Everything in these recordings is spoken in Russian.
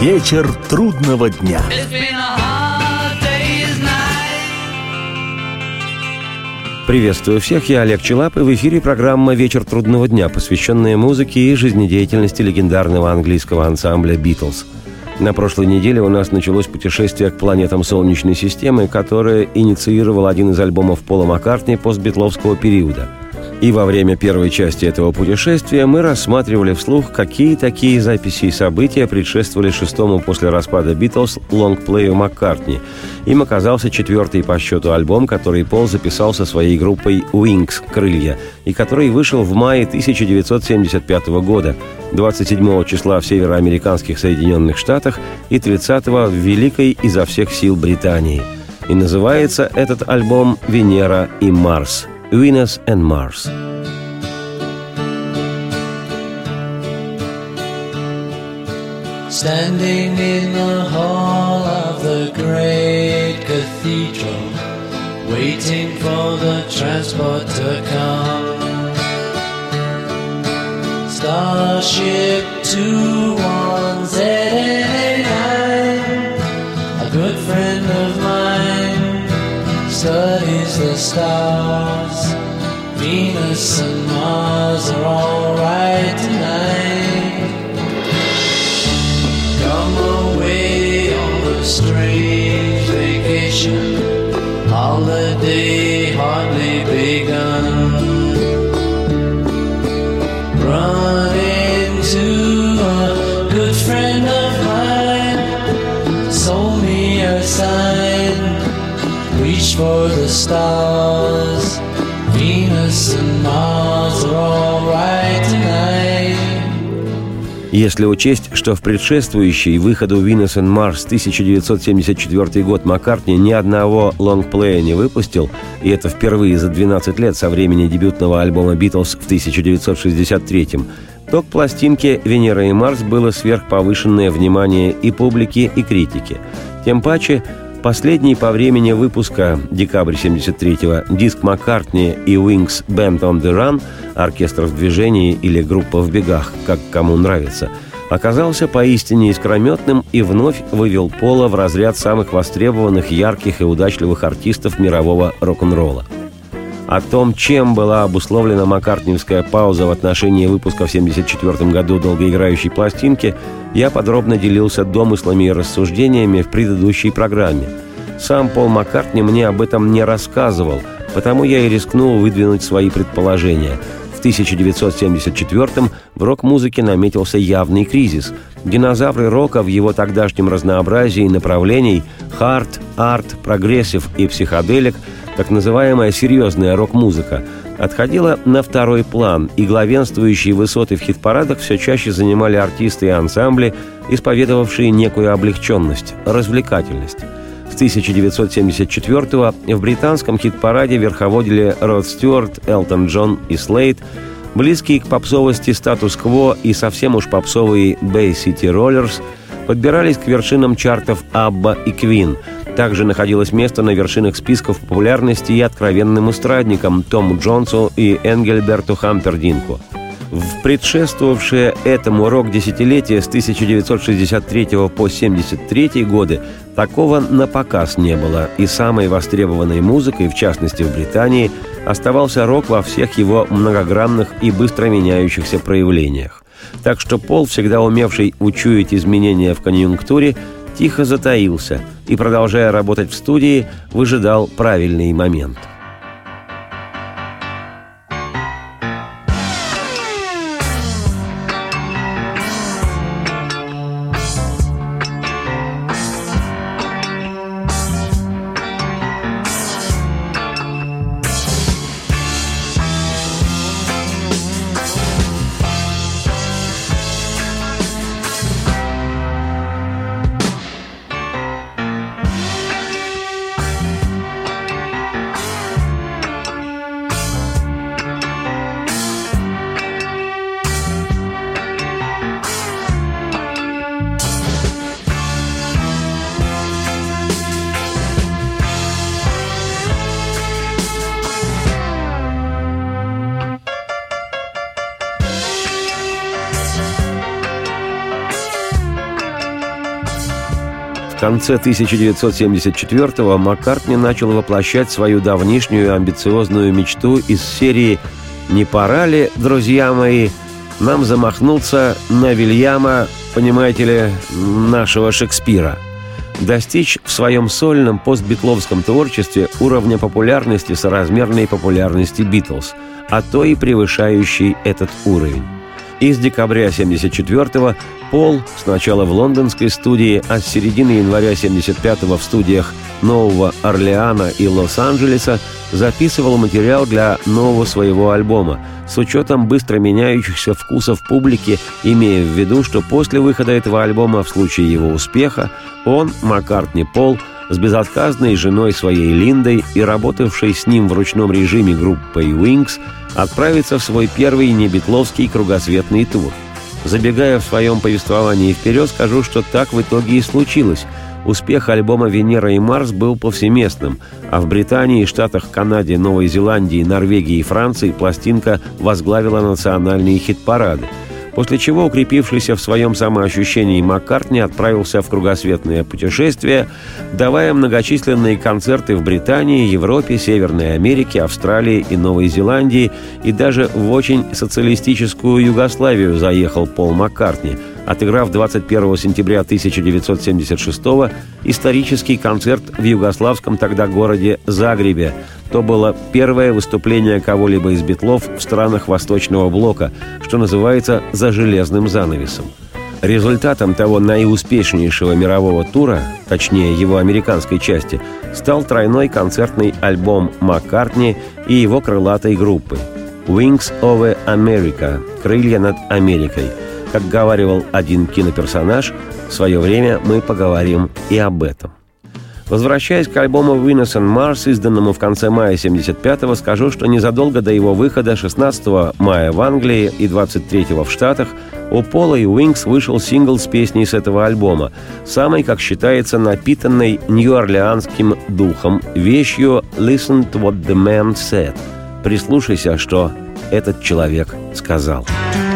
Вечер трудного дня. Приветствую всех, я Олег Челап, и в эфире программа «Вечер трудного дня», посвященная музыке и жизнедеятельности легендарного английского ансамбля «Битлз». На прошлой неделе у нас началось путешествие к планетам Солнечной системы, которое инициировал один из альбомов Пола Маккартни постбитловского периода – и во время первой части этого путешествия мы рассматривали вслух, какие такие записи и события предшествовали шестому после распада «Битлз» лонгплею Маккартни. Им оказался четвертый по счету альбом, который Пол записал со своей группой «Wings» — «Крылья», и который вышел в мае 1975 года, 27 числа в североамериканских Соединенных Штатах и 30 в Великой изо всех сил Британии. И называется этот альбом «Венера и Марс». Venus and Mars. Standing in the hall of the great cathedral, waiting for the transport to come. Starship 2189, a good friend of studies the stars. Venus and Mars are alright Если учесть, что в предшествующий выходу Venus and Mars 1974 год Маккартни ни одного лонгплея не выпустил, и это впервые за 12 лет со времени дебютного альбома «Битлз» в 1963 то к пластинке «Венера и Марс» было сверхповышенное внимание и публики, и критики. Тем паче, Последний по времени выпуска, декабрь 73-го, диск Маккартни и Wings Band on the Run, оркестр в движении или группа в бегах, как кому нравится, оказался поистине искрометным и вновь вывел Пола в разряд самых востребованных, ярких и удачливых артистов мирового рок-н-ролла. О том, чем была обусловлена маккартниевская пауза в отношении выпуска в 1974 году долгоиграющей пластинки – я подробно делился домыслами и рассуждении в предыдущей программе. Сам Пол Маккартни мне об этом не рассказывал, потому я и рискнул выдвинуть свои предположения. В 1974-м в рок-музыке наметился явный кризис. Динозавры рока в его тогдашнем разнообразии направлений – хард, арт, progressive и psychedelic – так называемая серьезная рок-музыка – отходила на второй план, и главенствующие высоты в хит-парадах все чаще занимали артисты и ансамбли, исповедовавшие некую облегченность, развлекательность. С 1974 в британском хит-параде верховодили Род Стюарт, Элтон Джон и Слейд, близкие к попсовости статус-кво и совсем уж попсовые Bay City Rollers подбирались к вершинам чартов Абба и Квин – также находилось место на вершинах списков популярности и откровенным эстрадникам Тому Джонсу и Энгельберту Хампердинку. В предшествовавшее этому рок-десятилетие с 1963 по 1973 годы такого на показ не было, и самой востребованной музыкой, в частности в Британии, оставался рок во всех его многогранных и быстро меняющихся проявлениях. Так что Пол, всегда умевший учуять изменения в конъюнктуре, тихо затаился и, продолжая работать в студии, выжидал правильный момент – конце 1974-го Маккартни начал воплощать свою давнишнюю амбициозную мечту из серии «Не пора ли, друзья мои, нам замахнуться на Вильяма, понимаете ли, нашего Шекспира?» достичь в своем сольном постбитловском творчестве уровня популярности соразмерной популярности Битлз, а то и превышающий этот уровень. И с декабря 1974-го Пол сначала в лондонской студии, а с середины января 1975-го в студиях Нового Орлеана и Лос-Анджелеса записывал материал для нового своего альбома. С учетом быстро меняющихся вкусов публики, имея в виду, что после выхода этого альбома в случае его успеха он, Маккартни Пол, с безотказной женой своей Линдой и работавшей с ним в ручном режиме группой Wings отправится в свой первый небетловский кругосветный тур – Забегая в своем повествовании вперед, скажу, что так в итоге и случилось. Успех альбома «Венера и Марс» был повсеместным, а в Британии, Штатах, Канаде, Новой Зеландии, Норвегии и Франции пластинка возглавила национальные хит-парады – после чего укрепившийся в своем самоощущении Маккартни отправился в кругосветное путешествие, давая многочисленные концерты в Британии, Европе, Северной Америке, Австралии и Новой Зеландии, и даже в очень социалистическую Югославию заехал Пол Маккартни, отыграв 21 сентября 1976 исторический концерт в югославском тогда городе Загребе, то было первое выступление кого-либо из битлов в странах Восточного блока, что называется «за железным занавесом». Результатом того наиуспешнейшего мирового тура, точнее его американской части, стал тройной концертный альбом Маккартни и его крылатой группы «Wings over America» – «Крылья над Америкой». Как говаривал один киноперсонаж, в свое время мы поговорим и об этом. Возвращаясь к альбому «Venus and Mars», изданному в конце мая 75-го, скажу, что незадолго до его выхода 16 мая в Англии и 23 в Штатах у Пола и Уинкс вышел сингл с песней с этого альбома, самой, как считается, напитанной нью-орлеанским духом, вещью «Listen to what the man said» – «Прислушайся, что этот человек сказал». that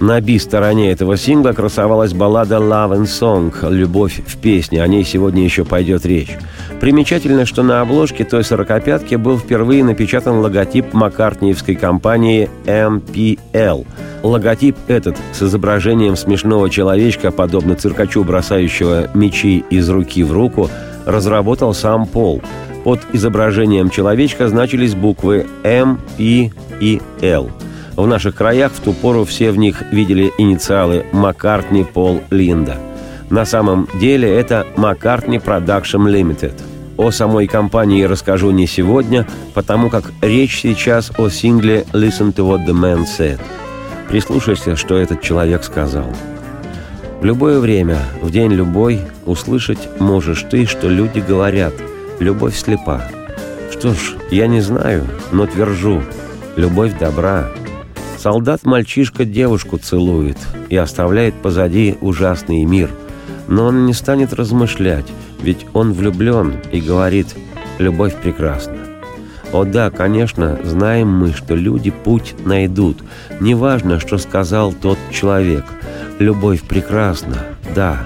На би-стороне этого сингла красовалась баллада «Love and Song» — «Любовь в песне». О ней сегодня еще пойдет речь. Примечательно, что на обложке той сорокопятки был впервые напечатан логотип маккартниевской компании MPL. Логотип этот с изображением смешного человечка, подобно циркачу, бросающего мечи из руки в руку, разработал сам Пол. Под изображением человечка значились буквы М, И и Л. В наших краях в ту пору все в них видели инициалы Маккартни Пол Линда. На самом деле это Маккартни Production Limited – о самой компании расскажу не сегодня, потому как речь сейчас о сингле «Listen to what the man said». Прислушайся, что этот человек сказал. В любое время, в день любой, услышать можешь ты, что люди говорят «любовь слепа». Что ж, я не знаю, но твержу «любовь добра». Солдат-мальчишка девушку целует и оставляет позади ужасный мир, но он не станет размышлять, ведь он влюблен и говорит «любовь прекрасна». О да, конечно, знаем мы, что люди путь найдут. Неважно, что сказал тот человек. Любовь прекрасна, да,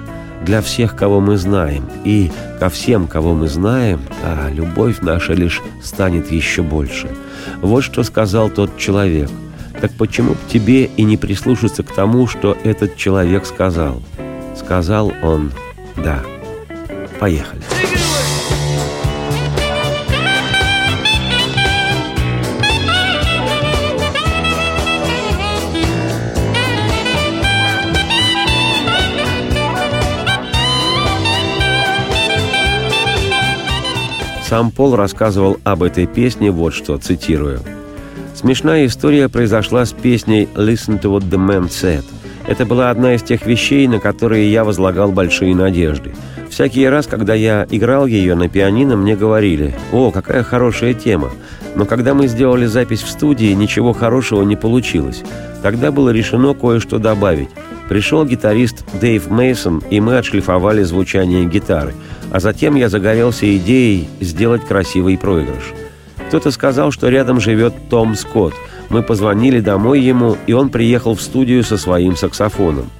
для всех, кого мы знаем. И ко всем, кого мы знаем, а любовь наша лишь станет еще больше. Вот что сказал тот человек. Так почему бы тебе и не прислушаться к тому, что этот человек сказал? Сказал он «да». Поехали. Сам Пол рассказывал об этой песне вот что, цитирую. «Смешная история произошла с песней «Listen to what the man said». Это была одна из тех вещей, на которые я возлагал большие надежды – Всякий раз, когда я играл ее на пианино, мне говорили, «О, какая хорошая тема!» Но когда мы сделали запись в студии, ничего хорошего не получилось. Тогда было решено кое-что добавить. Пришел гитарист Дэйв Мейсон, и мы отшлифовали звучание гитары. А затем я загорелся идеей сделать красивый проигрыш. Кто-то сказал, что рядом живет Том Скотт. Мы позвонили домой ему, и он приехал в студию со своим саксофоном.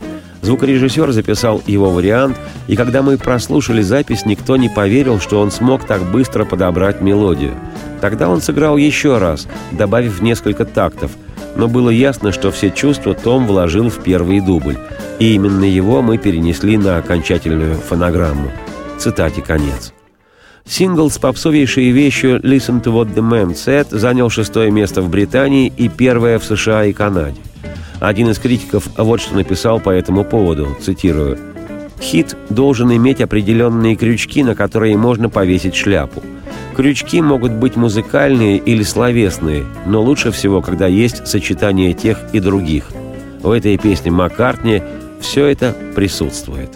Звукорежиссер записал его вариант, и когда мы прослушали запись, никто не поверил, что он смог так быстро подобрать мелодию. Тогда он сыграл еще раз, добавив несколько тактов, но было ясно, что все чувства Том вложил в первый дубль, и именно его мы перенесли на окончательную фонограмму. Цитате конец. Сингл с попсовейшей вещью «Listen to what the man said» занял шестое место в Британии и первое в США и Канаде. Один из критиков вот что написал по этому поводу, цитирую. «Хит должен иметь определенные крючки, на которые можно повесить шляпу. Крючки могут быть музыкальные или словесные, но лучше всего, когда есть сочетание тех и других. В этой песне Маккартни все это присутствует».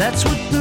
That's what the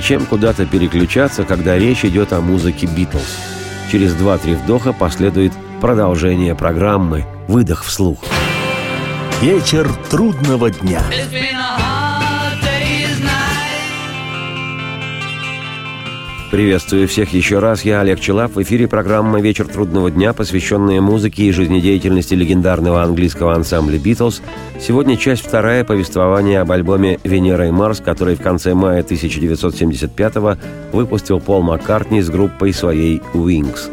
Зачем куда-то переключаться, когда речь идет о музыке Битлз? Через два-три вдоха последует продолжение программы «Выдох вслух». Вечер трудного дня. Приветствую всех еще раз. Я Олег Челап. В эфире программа «Вечер трудного дня», посвященная музыке и жизнедеятельности легендарного английского ансамбля «Битлз». Сегодня часть вторая повествования об альбоме «Венера и Марс», который в конце мая 1975-го выпустил Пол Маккартни с группой своей «Wings».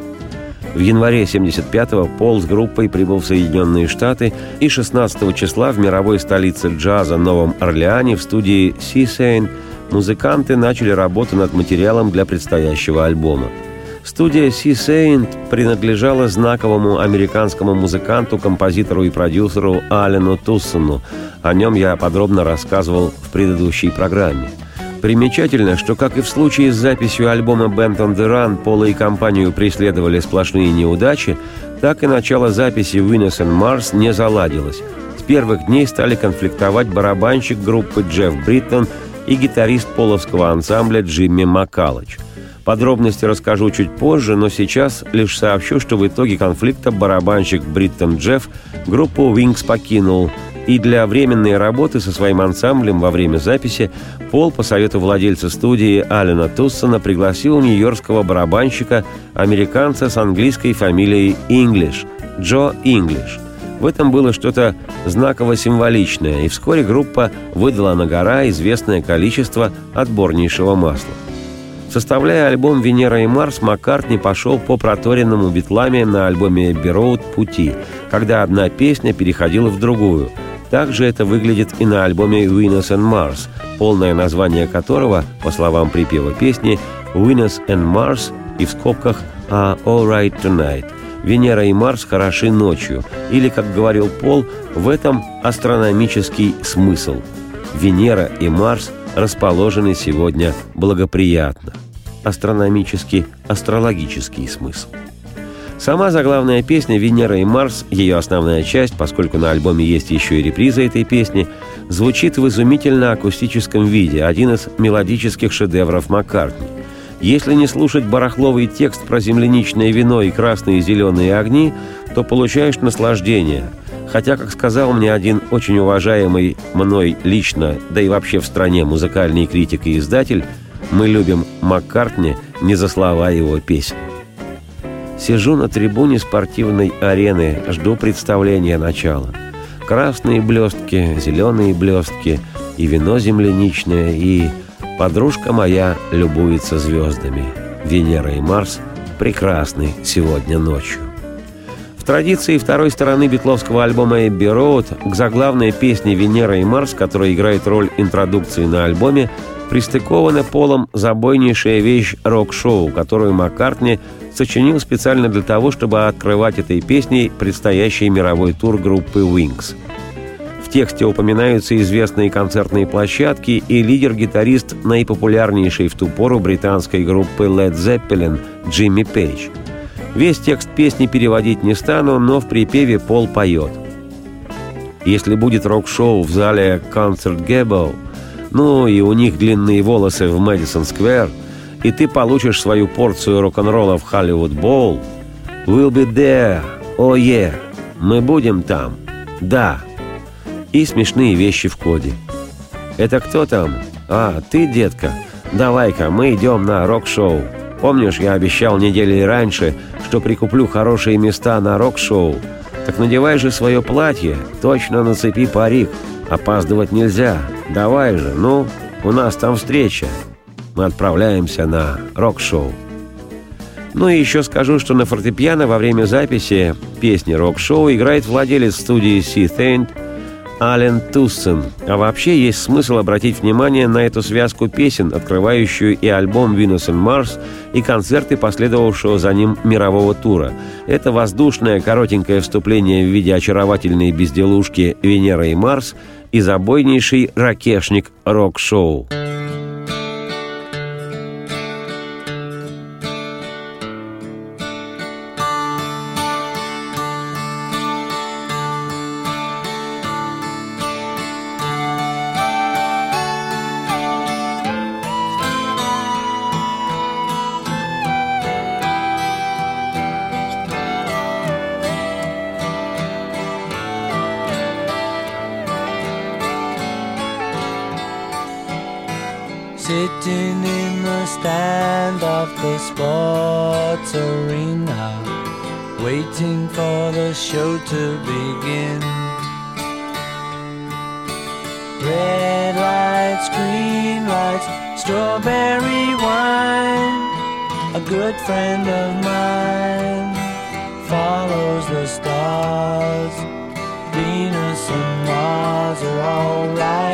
В январе 75-го Пол с группой прибыл в Соединенные Штаты и 16 числа в мировой столице джаза Новом Орлеане в студии «Си-Сейн» музыканты начали работу над материалом для предстоящего альбома. Студия Sea Saint принадлежала знаковому американскому музыканту, композитору и продюсеру Алену Туссону. О нем я подробно рассказывал в предыдущей программе. Примечательно, что, как и в случае с записью альбома «Band on the Run», Пола и компанию преследовали сплошные неудачи, так и начало записи «Venus and Mars» не заладилось. С первых дней стали конфликтовать барабанщик группы Джефф Бриттон – и гитарист половского ансамбля Джимми Маккаллох. Подробности расскажу чуть позже, но сейчас лишь сообщу, что в итоге конфликта барабанщик Бриттон Джефф группу Wings покинул, и для временной работы со своим ансамблем во время записи Пол по совету владельца студии Алина Туссона пригласил нью-йоркского барабанщика, американца с английской фамилией Инглиш, Джо Инглиш – в этом было что-то знаково-символичное, и вскоре группа выдала на гора известное количество отборнейшего масла. Составляя альбом «Венера и Марс», Маккартни пошел по проторенному битлами на альбоме «Эбби пути, когда одна песня переходила в другую. Также это выглядит и на альбоме «Venus and Mars», полное название которого, по словам припева песни, «Venus and Mars» и в скобках «Are All Right Tonight», Венера и Марс хороши ночью, или, как говорил Пол, в этом астрономический смысл. Венера и Марс расположены сегодня благоприятно. Астрономический, астрологический смысл. Сама заглавная песня «Венера и Марс», ее основная часть, поскольку на альбоме есть еще и реприза этой песни, звучит в изумительно акустическом виде, один из мелодических шедевров Маккартни. Если не слушать барахловый текст про земляничное вино и красные и зеленые огни, то получаешь наслаждение. Хотя, как сказал мне один очень уважаемый мной лично, да и вообще в стране музыкальный критик и издатель, мы любим Маккартни не за слова его песен. Сижу на трибуне спортивной арены, жду представления начала. Красные блестки, зеленые блестки, и вино земляничное, и Подружка моя любуется звездами. Венера и Марс прекрасны сегодня ночью. В традиции второй стороны битловского альбома «Эбби Роуд» к заглавной песне «Венера и Марс», которая играет роль интродукции на альбоме, пристыкована полом забойнейшая вещь рок-шоу, которую Маккартни сочинил специально для того, чтобы открывать этой песней предстоящий мировой тур группы «Wings». В тексте упоминаются известные концертные площадки и лидер-гитарист наипопулярнейшей в ту пору британской группы Led Zeppelin Джимми Пейдж. Весь текст песни переводить не стану, но в припеве Пол поет. Если будет рок-шоу в зале Concert Gable, ну и у них длинные волосы в Мэдисон Сквер, и ты получишь свою порцию рок-н-ролла в Холливуд Боул, we'll be there, oh yeah, мы будем там, да, и смешные вещи в коде. «Это кто там?» «А, ты, детка? Давай-ка, мы идем на рок-шоу. Помнишь, я обещал недели раньше, что прикуплю хорошие места на рок-шоу? Так надевай же свое платье, точно нацепи парик. Опаздывать нельзя. Давай же, ну, у нас там встреча. Мы отправляемся на рок-шоу». Ну и еще скажу, что на фортепиано во время записи песни рок-шоу играет владелец студии Си Тейнт Ален Туссен. А вообще есть смысл обратить внимание на эту связку песен, открывающую и альбом «Venus and Mars», и концерты, последовавшего за ним мирового тура. Это воздушное коротенькое вступление в виде очаровательной безделушки «Венера и Марс» и забойнейший ракешник рок-шоу. the sports arena, waiting for the show to begin. Red lights, green lights, strawberry wine. A good friend of mine follows the stars. Venus and Mars are alright.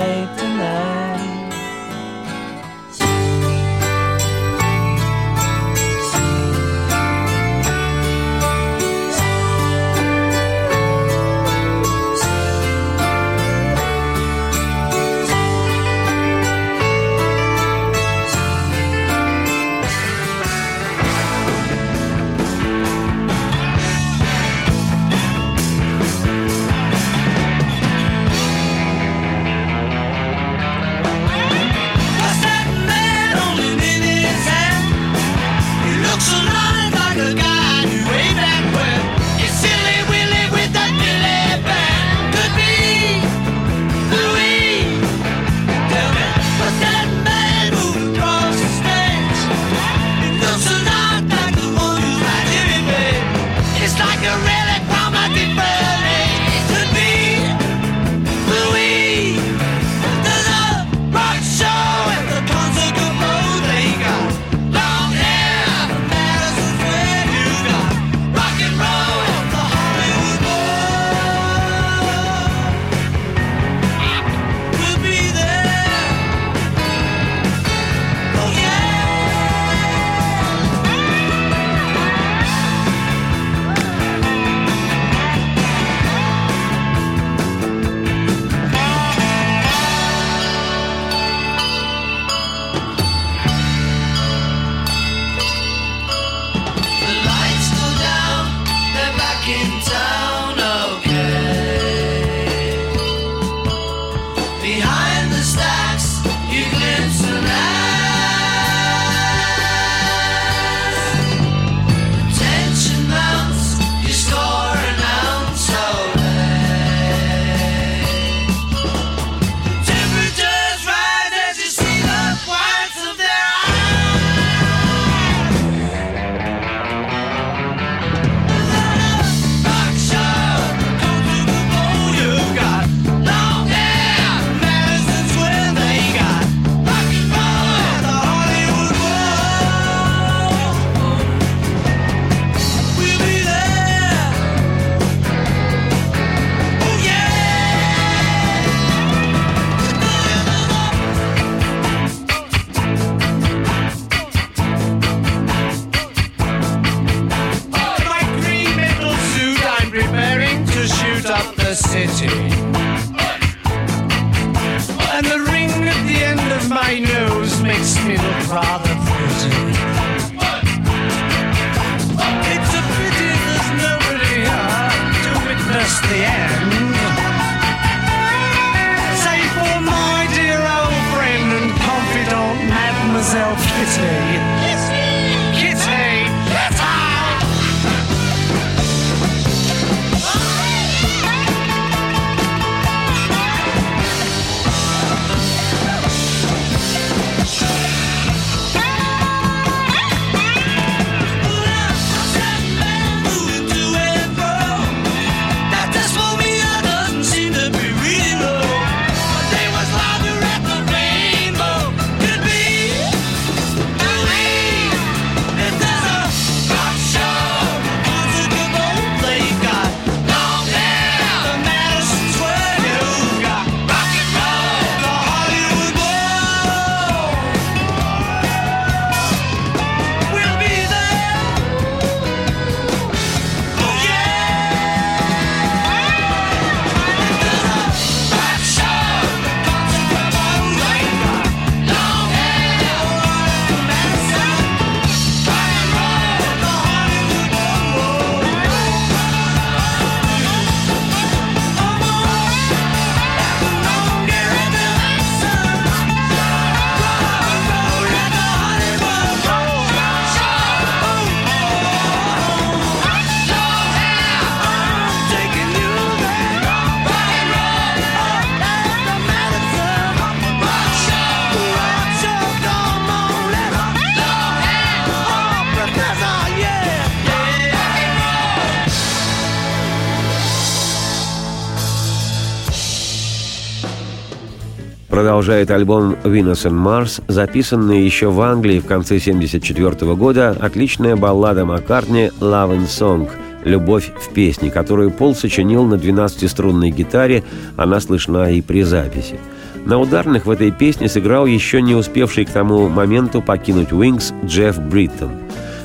Продолжает альбом «Venus and Mars», записанный еще в Англии в конце 1974 года, отличная баллада Маккартни «Love and Song», «Любовь в песне», которую Пол сочинил на 12-струнной гитаре, она слышна и при записи. На ударных в этой песне сыграл еще не успевший к тому моменту покинуть Wings Джефф Бриттон.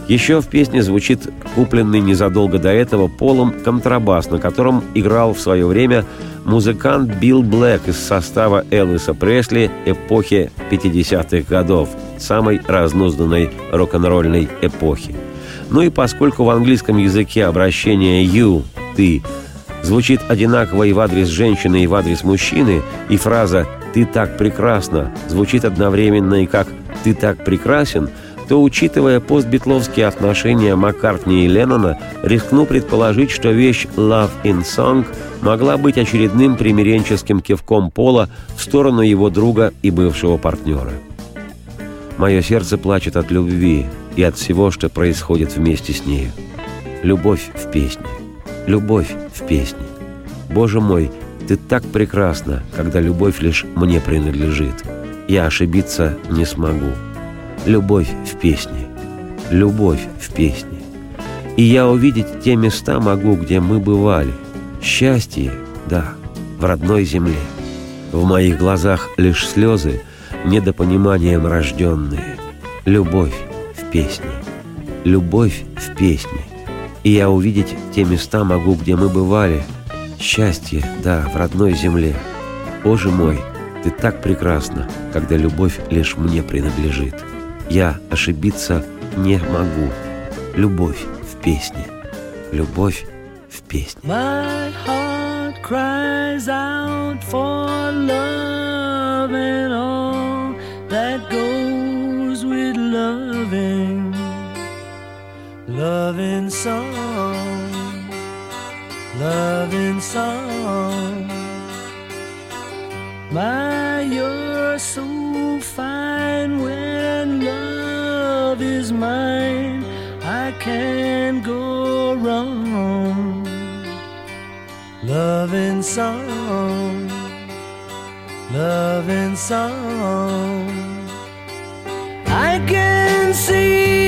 Еще в песне звучит купленный незадолго до этого Полом контрабас, на котором играл в свое время музыкант Билл Блэк из состава Элвиса Пресли эпохи 50-х годов, самой разнузданной рок-н-ролльной эпохи. Ну и поскольку в английском языке обращение «you» — «ты» звучит одинаково и в адрес женщины, и в адрес мужчины, и фраза «ты так прекрасна» звучит одновременно и как «ты так прекрасен», то, учитывая постбитловские отношения Маккартни и Леннона, рискну предположить, что вещь «Love in Song» могла быть очередным примиренческим кивком Пола в сторону его друга и бывшего партнера. Мое сердце плачет от любви и от всего, что происходит вместе с нею. Любовь в песне. Любовь в песне. Боже мой, ты так прекрасна, когда любовь лишь мне принадлежит. Я ошибиться не смогу. Любовь в песне. Любовь в песне. И я увидеть те места могу, где мы бывали. Счастье, да, в родной земле. В моих глазах лишь слезы, недопониманием рожденные. Любовь в песне. Любовь в песне. И я увидеть те места могу, где мы бывали. Счастье, да, в родной земле. Боже мой, ты так прекрасна, когда любовь лишь мне принадлежит. Я ошибиться не могу. Любовь в песне. Любовь в песне. My heart cries out for love and all that goes with loving. Loving song, loving song. My, so fine when love is mine. I can't go wrong. Loving song, loving song. I can see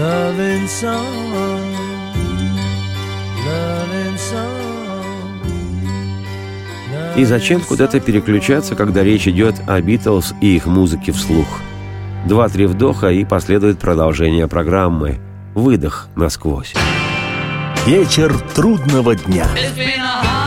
Loving song, loving song. И зачем куда-то переключаться, когда речь идет о Битлз и их музыке вслух? Два-три вдоха и последует продолжение программы. Выдох насквозь. Вечер трудного дня. It's been a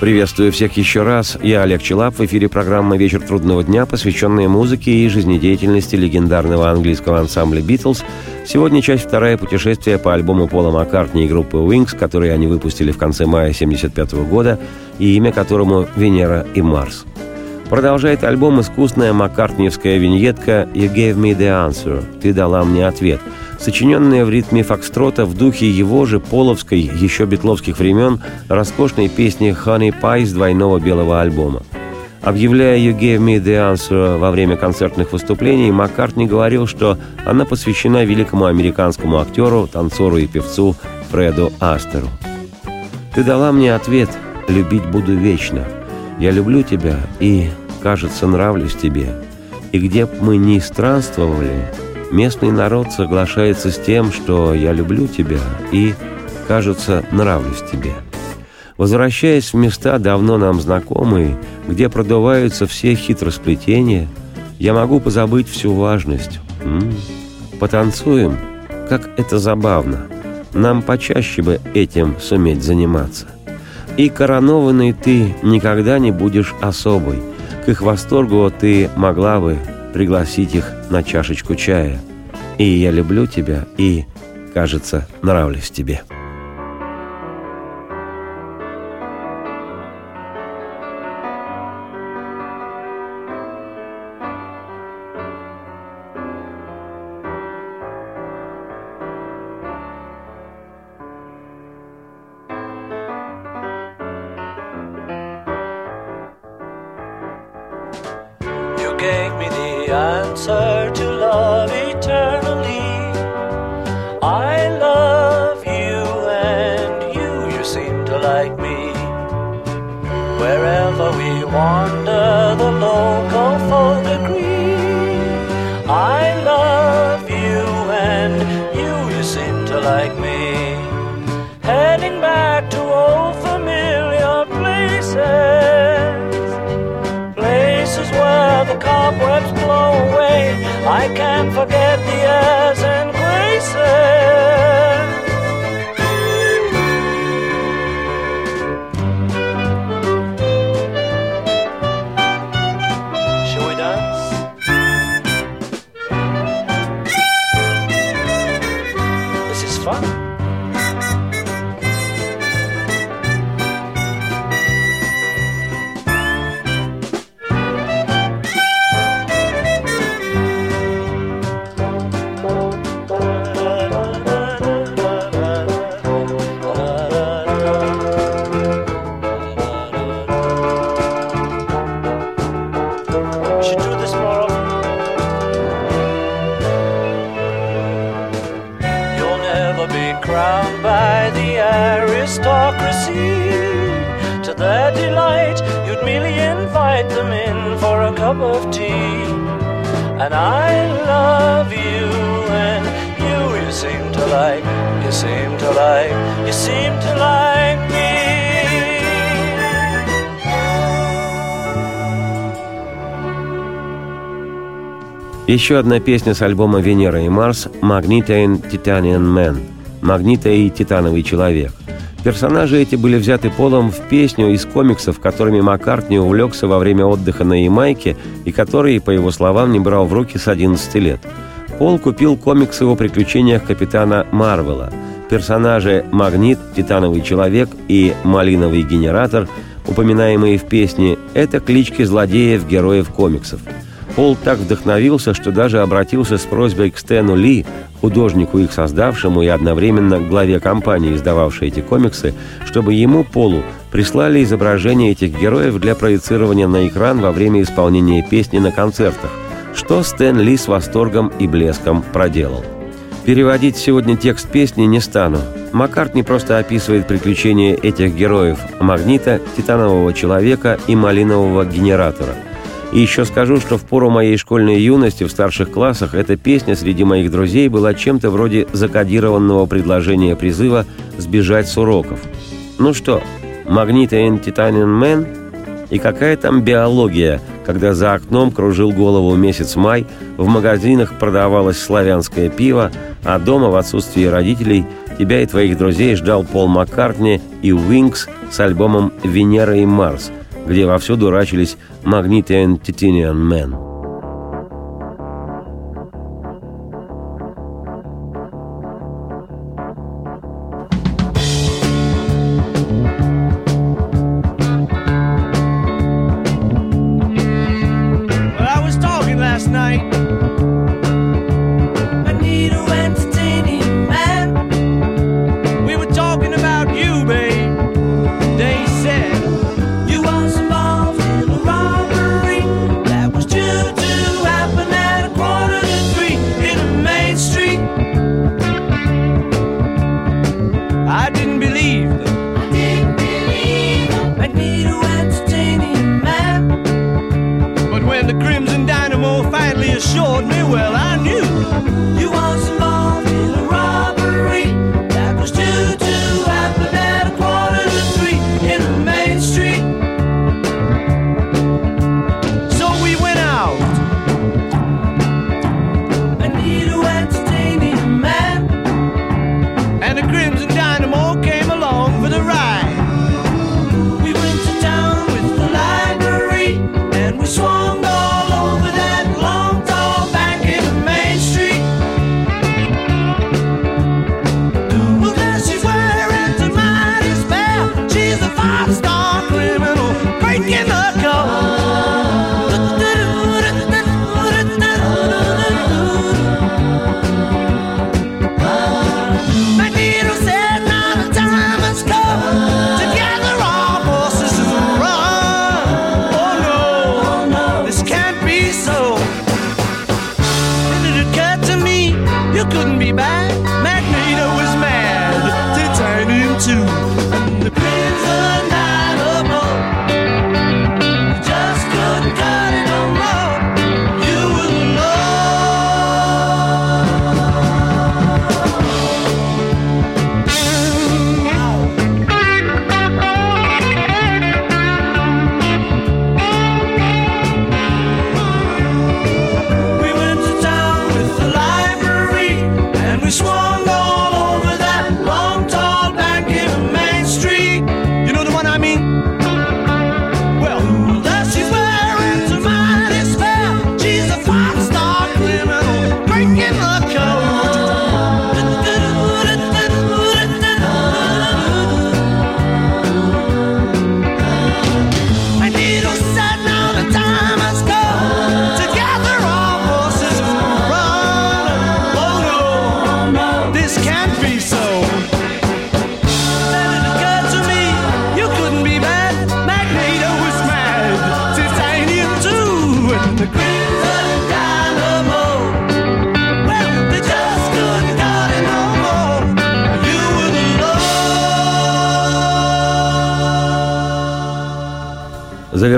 Приветствую всех еще раз. Я Олег Челап. В эфире программа «Вечер трудного дня», посвященная музыке и жизнедеятельности легендарного английского ансамбля «Битлз». Сегодня часть вторая путешествия по альбому Пола Маккартни и группы Wings, который они выпустили в конце мая 1975 года, и имя которому «Венера и Марс». Продолжает альбом искусная маккартниевская виньетка «You gave me the answer» – «Ты дала мне ответ», сочиненная в ритме фокстрота в духе его же половской, еще битловских времен, роскошной песни «Honey Pie» с двойного белого альбома. Объявляя «You gave me the answer» во время концертных выступлений, Маккартни говорил, что она посвящена великому американскому актеру, танцору и певцу Фреду Астеру. «Ты дала мне ответ, любить буду вечно», я люблю тебя и, кажется, нравлюсь тебе. И где б мы ни странствовали, местный народ соглашается с тем, что я люблю тебя и, кажется, нравлюсь тебе. Возвращаясь в места, давно нам знакомые, где продуваются все хитросплетения, я могу позабыть всю важность. М -м, потанцуем, как это забавно. Нам почаще бы этим суметь заниматься. И коронованный ты никогда не будешь особой. К их восторгу ты могла бы пригласить их на чашечку чая. И я люблю тебя, и, кажется, нравлюсь тебе». Cup Еще одна песня с альбома «Венера и Марс» «Magneto and Titanian Man» «Магнита и Титановый человек». Персонажи эти были взяты Полом в песню из комиксов, которыми Маккартни увлекся во время отдыха на Ямайке и которые, по его словам, не брал в руки с 11 лет. Пол купил комиксы о приключениях капитана Марвела. Персонажи Магнит, Титановый человек и Малиновый генератор, упоминаемые в песне, это клички злодеев-героев комиксов – Пол так вдохновился, что даже обратился с просьбой к Стэну Ли, художнику их создавшему и одновременно главе компании, издававшей эти комиксы, чтобы ему, Полу, прислали изображения этих героев для проецирования на экран во время исполнения песни на концертах, что Стэн Ли с восторгом и блеском проделал. Переводить сегодня текст песни не стану. Маккартни просто описывает приключения этих героев – Магнита, Титанового человека и Малинового генератора – и еще скажу, что в пору моей школьной юности в старших классах эта песня среди моих друзей была чем-то вроде закодированного предложения призыва сбежать с уроков. Ну что, Магнита и Титаниан Мэн? И какая там биология, когда за окном кружил голову месяц май, в магазинах продавалось славянское пиво, а дома в отсутствие родителей тебя и твоих друзей ждал Пол Маккартни и Wings с альбомом «Венера и Марс», где вовсю дурачились Magnetian Titanian Man.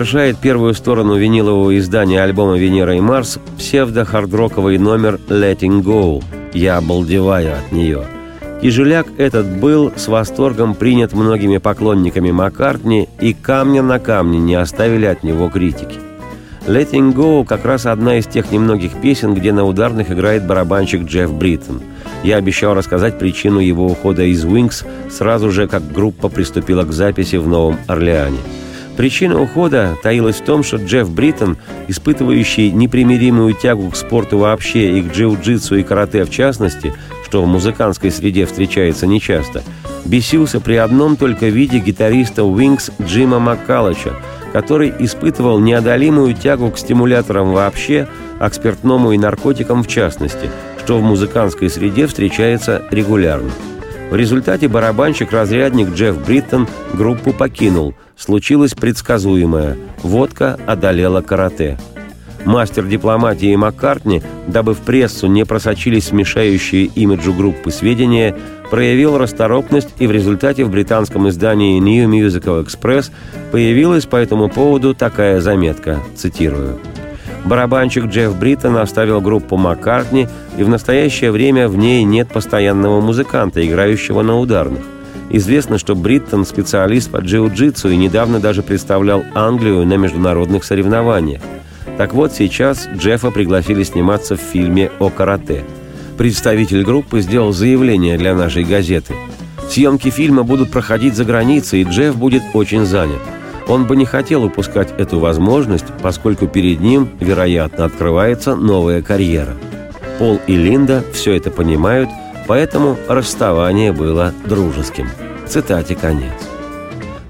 Завершает первую сторону винилового издания альбома «Венера и Марс» псевдо-хардроковый номер «Letting Go» «Я обалдеваю от нее». Тяжеляк этот был с восторгом принят многими поклонниками Маккартни, и камня на камне не оставили от него критики. «Letting Go» как раз одна из тех немногих песен, где на ударных играет барабанщик Джефф Бриттон. Я обещал рассказать причину его ухода из «Wings» сразу же, как группа приступила к записи в Новом Орлеане – Причина ухода таилась в том, что Джефф Бриттон, испытывающий непримиримую тягу к спорту вообще и к джиу-джитсу и карате в частности, что в музыкантской среде встречается нечасто, бесился при одном только виде гитариста Wings Джима Маккалыча, который испытывал неодолимую тягу к стимуляторам вообще, а к спиртному и наркотикам в частности, что в музыкантской среде встречается регулярно. В результате барабанщик-разрядник Джефф Бриттон группу покинул. Случилось предсказуемое. Водка одолела карате. Мастер дипломатии Маккартни, дабы в прессу не просочились мешающие имиджу группы сведения, проявил расторопность, и в результате в британском издании New Musical Express появилась по этому поводу такая заметка, цитирую – Барабанщик Джефф Бриттон оставил группу Маккартни, и в настоящее время в ней нет постоянного музыканта, играющего на ударных. Известно, что Бриттон – специалист по джиу-джитсу и недавно даже представлял Англию на международных соревнованиях. Так вот, сейчас Джеффа пригласили сниматься в фильме о карате. Представитель группы сделал заявление для нашей газеты. Съемки фильма будут проходить за границей, и Джефф будет очень занят. Он бы не хотел упускать эту возможность, поскольку перед ним, вероятно, открывается новая карьера. Пол и Линда все это понимают, поэтому расставание было дружеским. Цитате конец.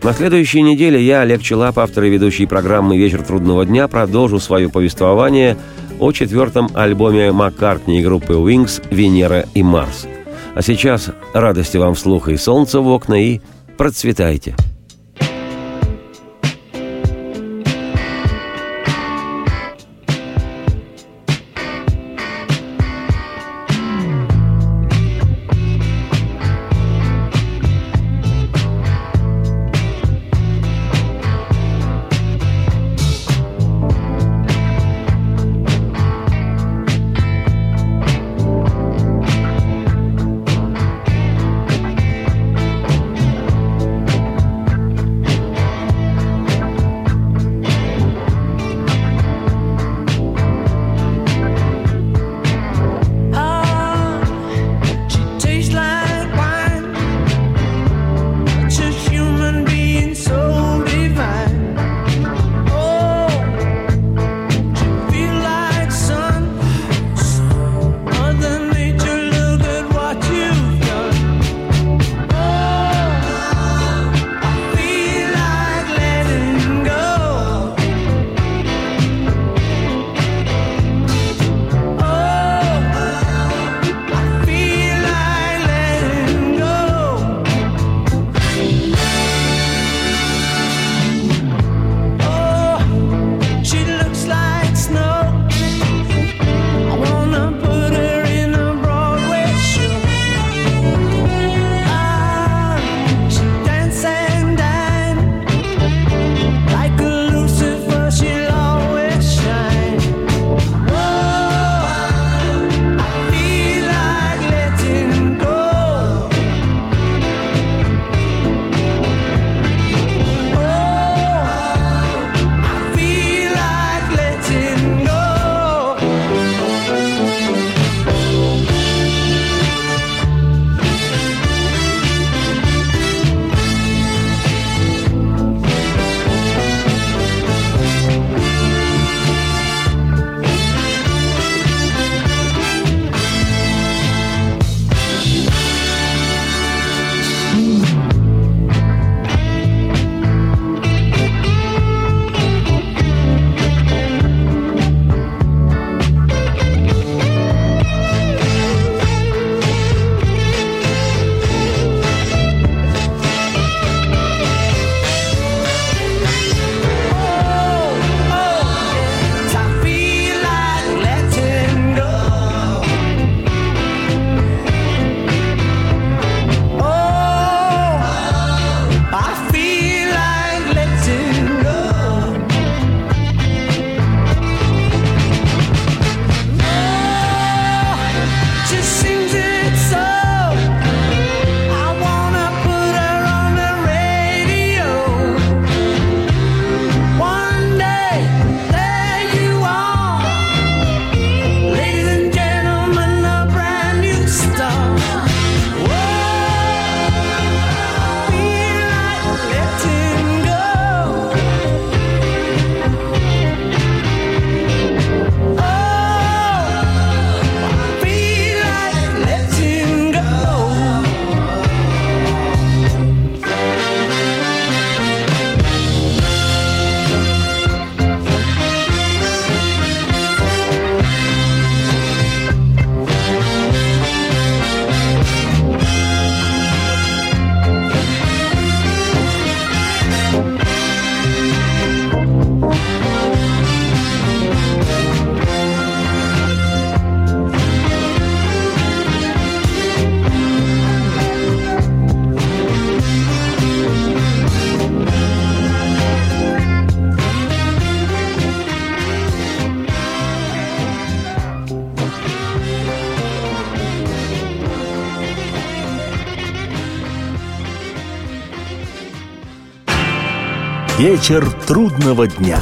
На следующей неделе я, Олег Челап, автор и ведущий программы «Вечер трудного дня», продолжу свое повествование о четвертом альбоме Маккартни и группы Wings «Венера и Марс». А сейчас радости вам вслух и солнца в окна, и процветайте! Вечер трудного дня.